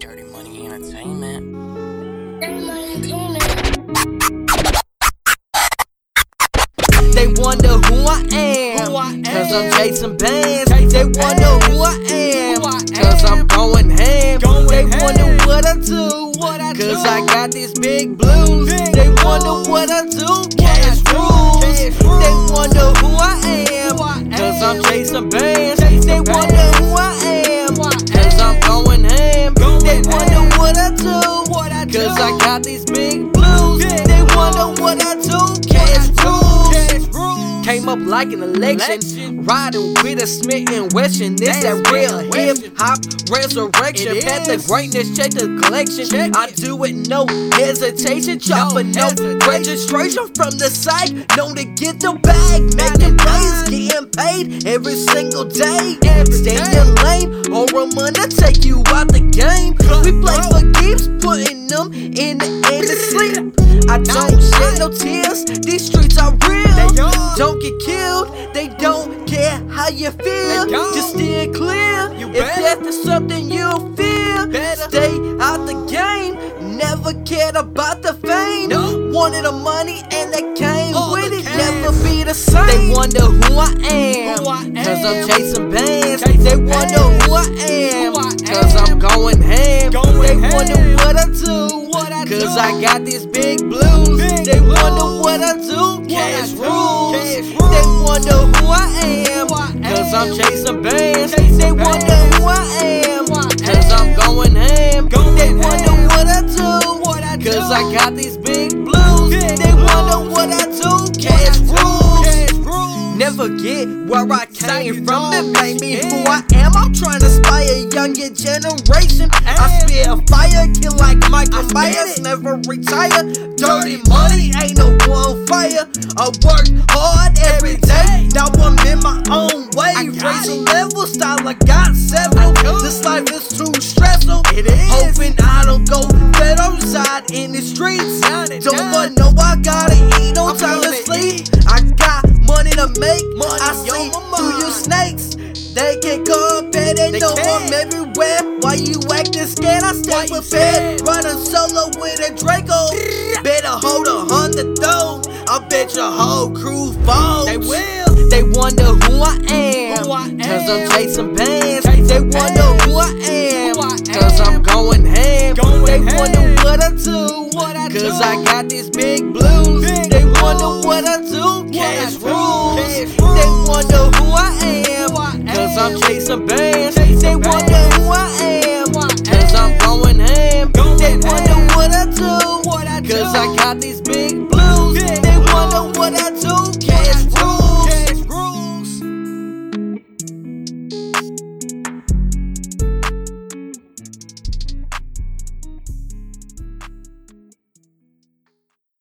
Dirty Money Entertainment. They wonder who I am. Cause I'm chasing bands. They wonder who I am. Cause I'm going ham. They wonder what I do. Cause I got these big blues. They wonder what I do. Cash rules. They wonder who I am. Cause I'm chasing bands. Came up like an election, riding with a Smith and Wesson. This that real hip hop resurrection. Had the greatness, check the collection. I do it no hesitation, chopping no registration from the site. Known to get the bag, making plays, getting paid every single day. Stay in lane, or I'm gonna take you out the game. We play for keeps, putting in the end to sleep. I don't shed no tears. These streets are real. Don't get killed. They don't care how you feel. Just steer clear. If death is something you feel, stay out the game. Never cared about the fame. Wanted the money and they came with it. Never be the same. They wonder who I am. Who I Cause I'm chasing bands. They Cause. I got these big blues. Big they wonder what I do. Cash I do. rules. They wonder who I am. Who I Cause I'm chasing bands. Chasing they wonder who I am. Who I Cause I'm going ham. Going they ham. wonder what I do. What I Cause do. I got these big Never where I came from. Know made me who. I am. I'm trying to inspire younger generation. I spit fire, kill like Michael Myers, never retire. Dirty money, ain't no on fire. I work hard every day. Now I'm in my own way. I got Raise a it. level, style I got several. This life is too stressful. It is. Hoping I don't go dead outside in the streets. And Don't make, Money I my through you snakes. They can compare, they, They know can. I'm everywhere. Why you acting scared? I stay prepared. Running solo with a Draco. Better hold a hundred though. I bet your whole crew falls. They will. They wonder who I am. Who I Cause I'm chasing bands. Chasing they wonder bands. who I am. Who I Cause I'm am. going ham. Going they ham. wonder what I do. What I Cause do. I got these big blues. Big they blues. wonder what I do. Cash rules. They wonder who I am. Who I Cause I'm chasing bands. Chasing they wonder who I am. Who I Cause I'm going ham. Going they wonder ham. what I do. What I Cause. I got these big blues.